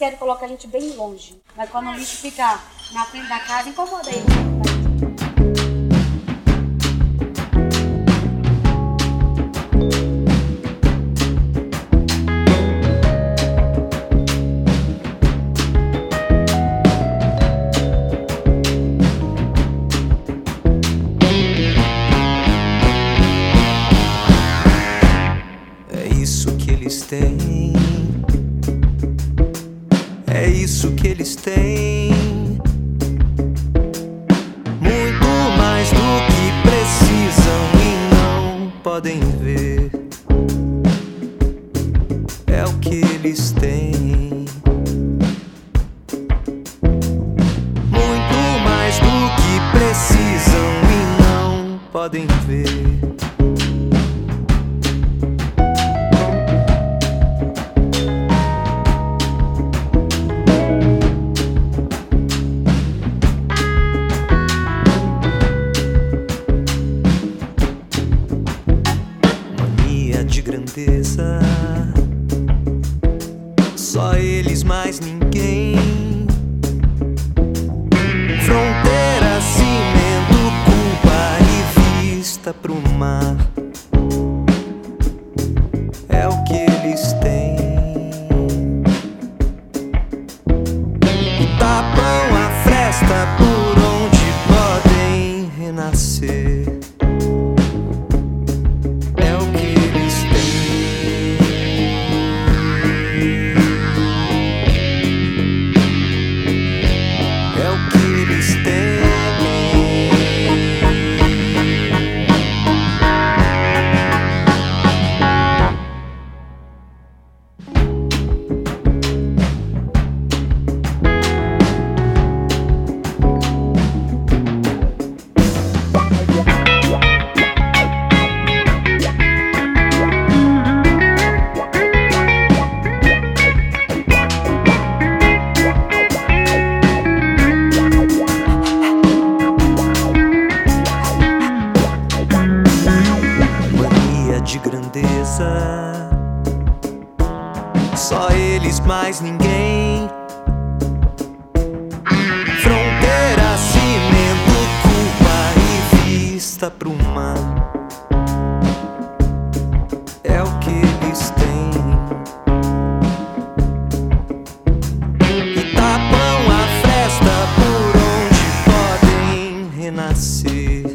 querem colocar a gente bem longe. Mas quando o lixo fica na frente da casa, incomoda eles. É isso que eles têm. Isso que eles têm. Muito mais do que precisam e não podem ver. É o que eles têm. Muito mais do que precisam e não podem ver. Só eles, mais ninguém. Fronteira, cimento, culpa e vista pro mar. É o que eles têm. E tapam a fresta por onde podem renascer. de grandeza. Só eles, mais ninguém. Fronteira, cimento, culpa e vista pro mar. É o que eles têm. E tapam a festa por onde podem renascer.